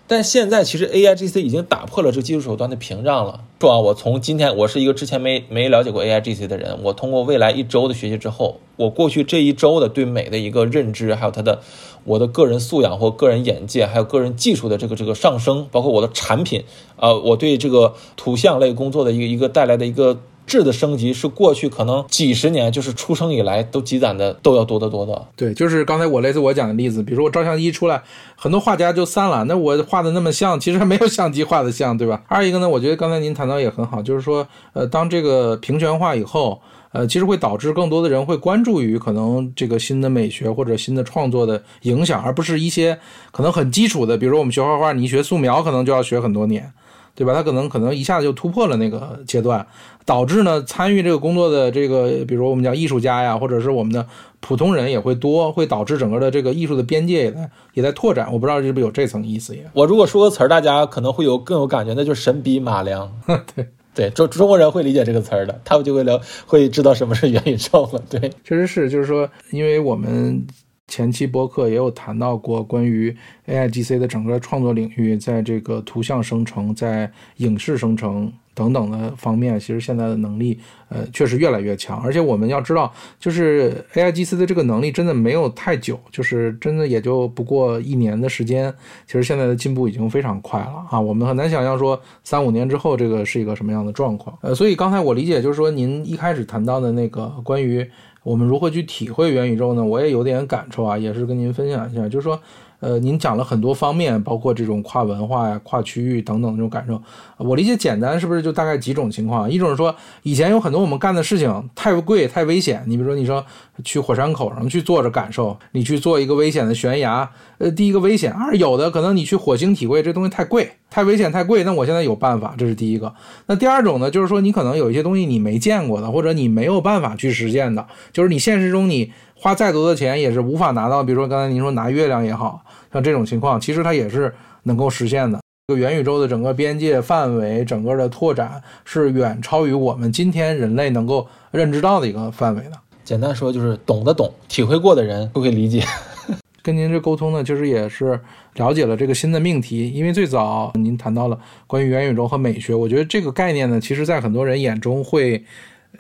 但现在其实 A I G C 已经打破了这技术手段的屏障了。说啊，我从今天，我是一个之前没没了解过 A I G C 的人，我通过未来一周的学习之后，我过去这一周的对美的一个认知，还有它的我的个人素养或个人眼界，还有个人技术的这个这个上升，包括我的产品，呃，我对这个图像类工作的一个一个带来的一个。质的升级是过去可能几十年，就是出生以来都积攒的都要多得多的。对，就是刚才我类似我讲的例子，比如说我照相机出来，很多画家就散了。那我画的那么像，其实没有相机画的像，对吧？二一个呢，我觉得刚才您谈到也很好，就是说，呃，当这个平权化以后，呃，其实会导致更多的人会关注于可能这个新的美学或者新的创作的影响，而不是一些可能很基础的，比如说我们学画画，你学素描可能就要学很多年。对吧？他可能可能一下子就突破了那个阶段，导致呢参与这个工作的这个，比如我们讲艺术家呀，或者是我们的普通人也会多，会导致整个的这个艺术的边界也在也在拓展。我不知道是不是有这层意思也。我如果说个词儿，大家可能会有更有感觉，那就是神笔马良。对对，中中国人会理解这个词儿的，他们就会聊，会知道什么是元宇宙了。对，确实是，就是说，因为我们。前期播客也有谈到过关于 A I G C 的整个创作领域，在这个图像生成、在影视生成等等的方面，其实现在的能力，呃，确实越来越强。而且我们要知道，就是 A I G C 的这个能力真的没有太久，就是真的也就不过一年的时间。其实现在的进步已经非常快了啊，我们很难想象说三五年之后这个是一个什么样的状况。呃，所以刚才我理解就是说，您一开始谈到的那个关于。我们如何去体会元宇宙呢？我也有点感触啊，也是跟您分享一下，就是说，呃，您讲了很多方面，包括这种跨文化呀、跨区域等等这种感受。我理解简单是不是就大概几种情况？一种是说，以前有很多我们干的事情太贵、太危险。你比如说，你说去火山口上去坐着感受，你去做一个危险的悬崖，呃，第一个危险；二有的可能你去火星体会这东西太贵、太危险、太贵。那我现在有办法，这是第一个。那第二种呢，就是说你可能有一些东西你没见过的，或者你没有办法去实现的，就是你现实中你花再多的钱也是无法拿到。比如说刚才您说拿月亮也好。像这种情况，其实它也是能够实现的。这个元宇宙的整个边界范围、整个的拓展是远超于我们今天人类能够认知到的一个范围的。简单说，就是懂得懂、体会过的人都会理解。跟您这沟通呢，其实也是了解了这个新的命题。因为最早您谈到了关于元宇宙和美学，我觉得这个概念呢，其实在很多人眼中会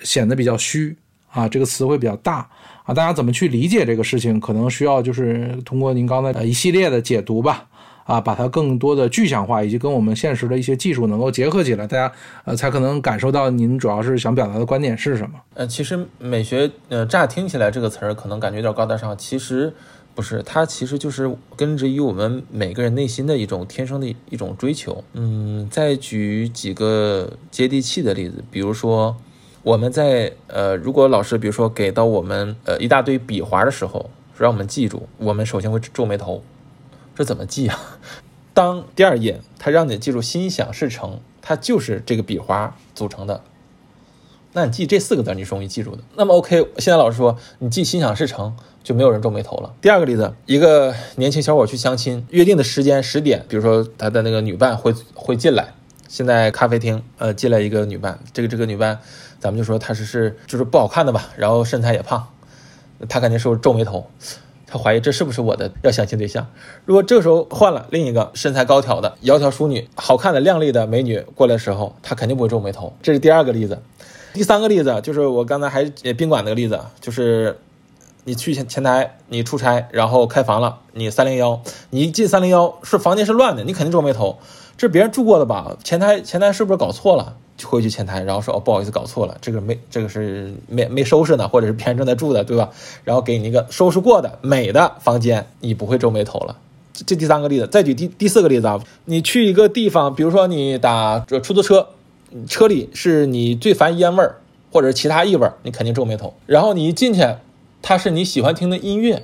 显得比较虚啊，这个词会比较大。啊，大家怎么去理解这个事情，可能需要就是通过您刚才呃一系列的解读吧，啊，把它更多的具象化，以及跟我们现实的一些技术能够结合起来，大家呃才可能感受到您主要是想表达的观点是什么。呃，其实美学呃乍听起来这个词儿可能感觉有点高大上，其实不是，它其实就是根植于我们每个人内心的一种天生的一种追求。嗯，再举几个接地气的例子，比如说。我们在呃，如果老师比如说给到我们呃一大堆笔划的时候，让我们记住，我们首先会皱眉头，这怎么记啊？当第二页他让你记住“心想事成”，它就是这个笔划组成的，那你记这四个字，你是容易记住的。那么 OK，现在老师说你记“心想事成”，就没有人皱眉头了。第二个例子，一个年轻小伙去相亲，约定的时间十点，比如说他的那个女伴会会进来，现在咖啡厅呃进来一个女伴，这个这个女伴。咱们就说她是是就是不好看的吧，然后身材也胖，他肯定是皱眉头，他怀疑这是不是我的要相亲对象。如果这时候换了另一个身材高挑的窈窕淑女、好看的靓丽的美女过来的时候，他肯定不会皱眉头。这是第二个例子。第三个例子就是我刚才还宾馆那个例子，就是你去前前台你出差，然后开房了，你三零幺，你一进三零幺是房间是乱的，你肯定皱眉头，这别人住过的吧？前台前台是不是搞错了？就回去前台，然后说哦，不好意思，搞错了，这个没，这个是没没收拾呢，或者是别人正在住的，对吧？然后给你一个收拾过的美的房间，你不会皱眉头了。这第三个例子，再举第第四个例子啊，你去一个地方，比如说你打这出租车，车里是你最烦烟味儿或者其他异味，你肯定皱眉头。然后你一进去，它是你喜欢听的音乐，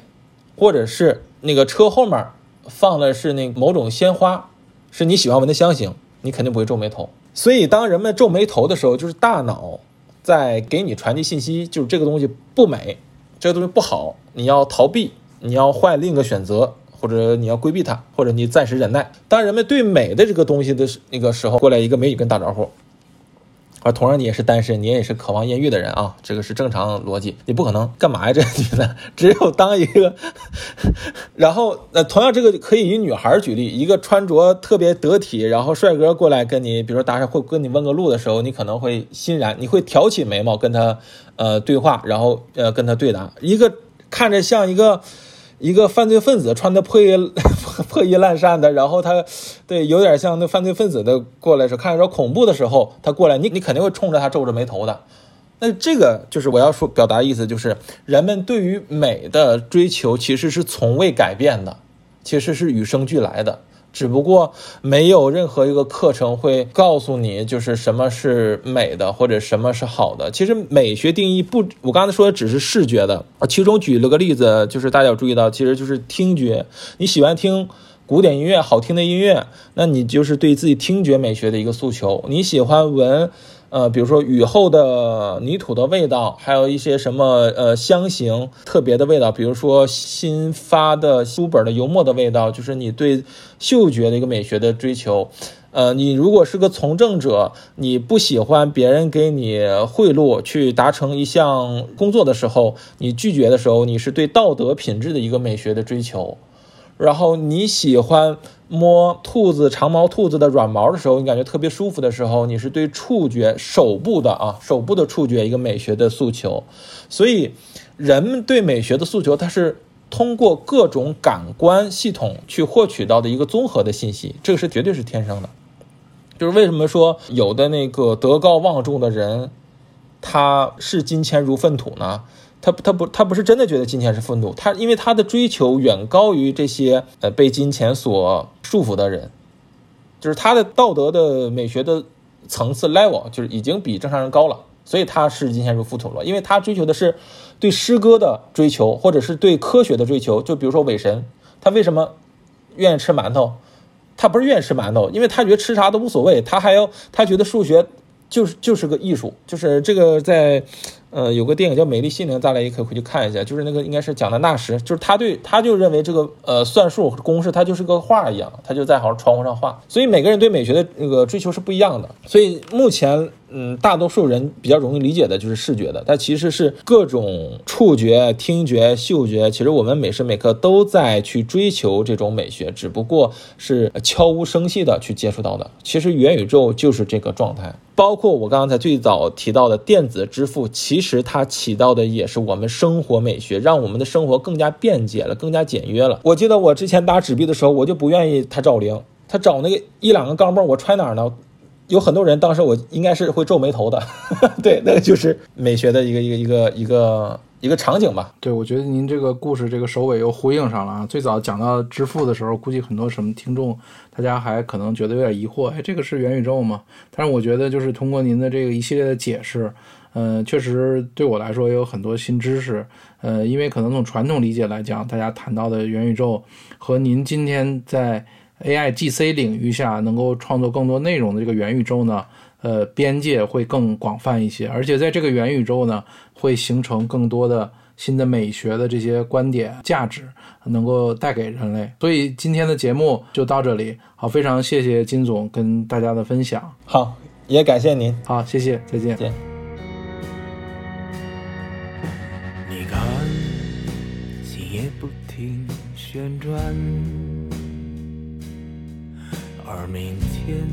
或者是那个车后面放的是那某种鲜花，是你喜欢闻的香型，你肯定不会皱眉头。所以，当人们皱眉头的时候，就是大脑在给你传递信息，就是这个东西不美，这个东西不好，你要逃避，你要换另一个选择，或者你要规避它，或者你暂时忍耐。当人们对美的这个东西的那个时候，过来一个美女跟打招呼。而同样，你也是单身，你也是渴望艳遇的人啊，这个是正常逻辑。你不可能干嘛呀？这女的只有当一个，然后呃，同样这个可以以女孩举例，一个穿着特别得体，然后帅哥过来跟你，比如说搭讪或跟你问个路的时候，你可能会欣然，你会挑起眉毛跟他呃对话，然后呃跟他对答。一个看着像一个。一个犯罪分子穿的破衣破衣烂衫的，然后他，对，有点像那犯罪分子的过来时候，看着恐怖的时候，他过来，你你肯定会冲着他皱着眉头的。那这个就是我要说表达意思，就是人们对于美的追求其实是从未改变的，其实是与生俱来的。只不过没有任何一个课程会告诉你，就是什么是美的，或者什么是好的。其实美学定义不，我刚才说的只是视觉的。其中举了个例子，就是大家有注意到，其实就是听觉。你喜欢听古典音乐，好听的音乐，那你就是对自己听觉美学的一个诉求。你喜欢闻。呃，比如说雨后的泥土的味道，还有一些什么呃香型特别的味道，比如说新发的书本的油墨的味道，就是你对嗅觉的一个美学的追求。呃，你如果是个从政者，你不喜欢别人给你贿赂去达成一项工作的时候，你拒绝的时候，你是对道德品质的一个美学的追求。然后你喜欢摸兔子长毛兔子的软毛的时候，你感觉特别舒服的时候，你是对触觉手部的啊手部的触觉一个美学的诉求。所以，人们对美学的诉求，它是通过各种感官系统去获取到的一个综合的信息，这个是绝对是天生的。就是为什么说有的那个德高望重的人，他视金钱如粪土呢？他他不他不是真的觉得金钱是愤怒，他因为他的追求远高于这些呃被金钱所束缚的人，就是他的道德的美学的层次 level 就是已经比正常人高了，所以他是金钱如粪土了，因为他追求的是对诗歌的追求，或者是对科学的追求，就比如说伪神，他为什么愿意吃馒头？他不是愿意吃馒头，因为他觉得吃啥都无所谓，他还要他觉得数学就是就是个艺术，就是这个在。呃，有个电影叫《美丽心灵》，大家也可以回去看一下。就是那个应该是讲的纳什，就是他对他就认为这个呃算术公式，他就是个画一样，他就在好像窗户上画。所以每个人对美学的那个追求是不一样的。所以目前。嗯，大多数人比较容易理解的就是视觉的，但其实是各种触觉、听觉、嗅觉。其实我们每时每刻都在去追求这种美学，只不过是悄无声息的去接触到的。其实元宇宙就是这个状态，包括我刚才最早提到的电子支付，其实它起到的也是我们生活美学，让我们的生活更加便捷了，更加简约了。我记得我之前打纸币的时候，我就不愿意它找零，它找那个一两个钢镚，我揣哪儿呢？有很多人，当时我应该是会皱眉头的，对，那个就是美学的一个一个一个一个一个场景吧。对，我觉得您这个故事这个首尾又呼应上了啊。最早讲到支付的时候，估计很多什么听众，大家还可能觉得有点疑惑，哎，这个是元宇宙吗？但是我觉得就是通过您的这个一系列的解释，嗯，确实对我来说也有很多新知识。呃，因为可能从传统理解来讲，大家谈到的元宇宙和您今天在。AI GC 领域下能够创作更多内容的这个元宇宙呢，呃，边界会更广泛一些，而且在这个元宇宙呢，会形成更多的新的美学的这些观点价值，能够带给人类。所以今天的节目就到这里，好，非常谢谢金总跟大家的分享。好，也感谢您。好，谢谢，再见。见。你看，心也不停旋转。明天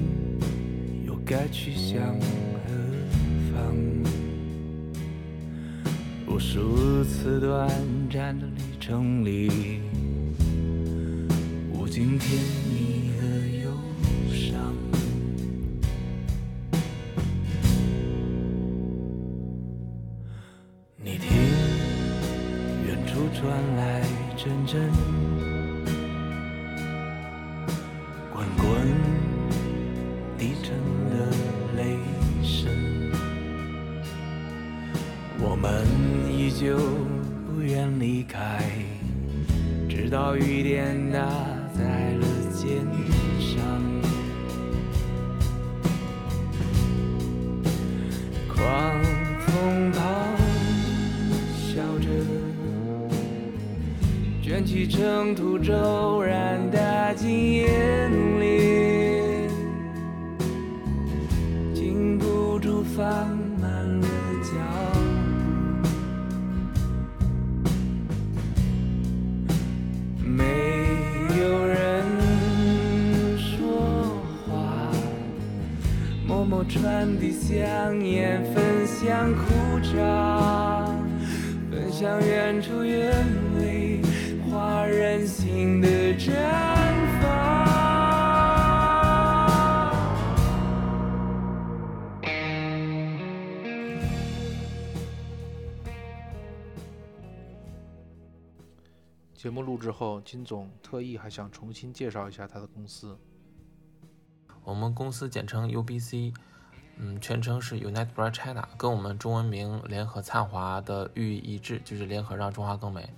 又该去向何方？无数次短暂的旅程里，无尽甜蜜和忧伤。你听，远处传来阵阵。就不愿离开，直到雨点打在了肩。金总特意还想重新介绍一下他的公司。我们公司简称 UBC。嗯，全称是 Unite Bright China，跟我们中文名联合灿华的寓意一致，就是联合让中华更美。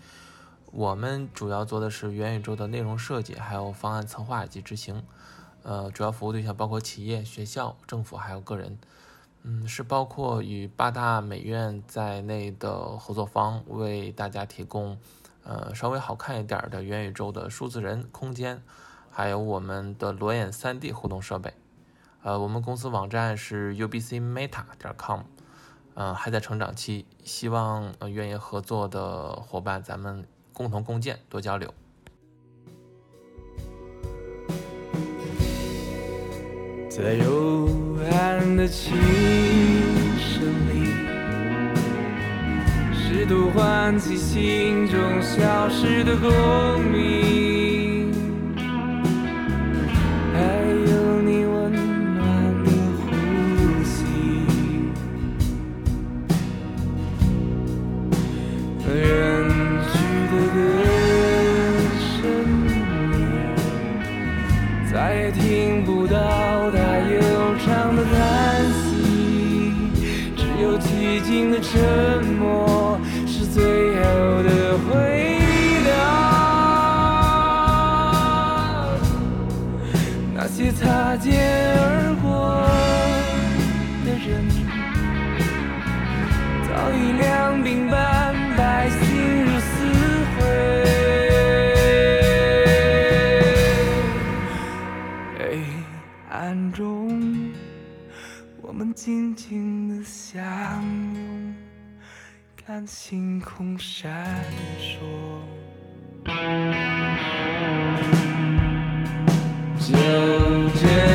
我们主要做的是元宇宙的内容设计，还有方案策划以及执行。呃，主要服务对象包括企业、学校、政府还有个人。嗯，是包括与八大美院在内的合作方，为大家提供呃稍微好看一点的元宇宙的数字人空间，还有我们的裸眼 3D 互动设备。呃，我们公司网站是 ubcmeta 点 com，嗯，还在成长期，希望呃愿意合作的伙伴咱们共同共建，多交流。在幽暗的琴试图唤起心中消失的共鸣。看星空闪烁。就